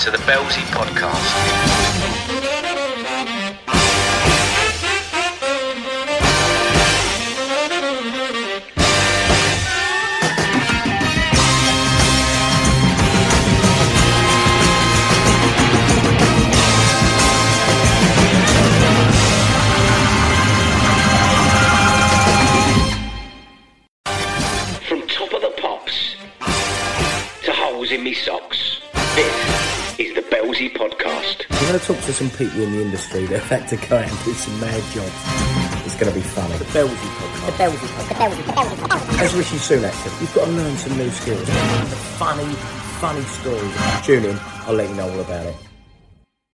to the Belsy Podcast. From top of the pops to holes in me socks. This is Podcast. I'm going to talk to some people in the industry that have had to go out and do some mad jobs. It's going to be funny. The Belsy podcast. The Belsy podcast. As Rishi Sunak said, you've got to learn some new skills. The funny, funny stories. Tune in. I'll let you know all about it.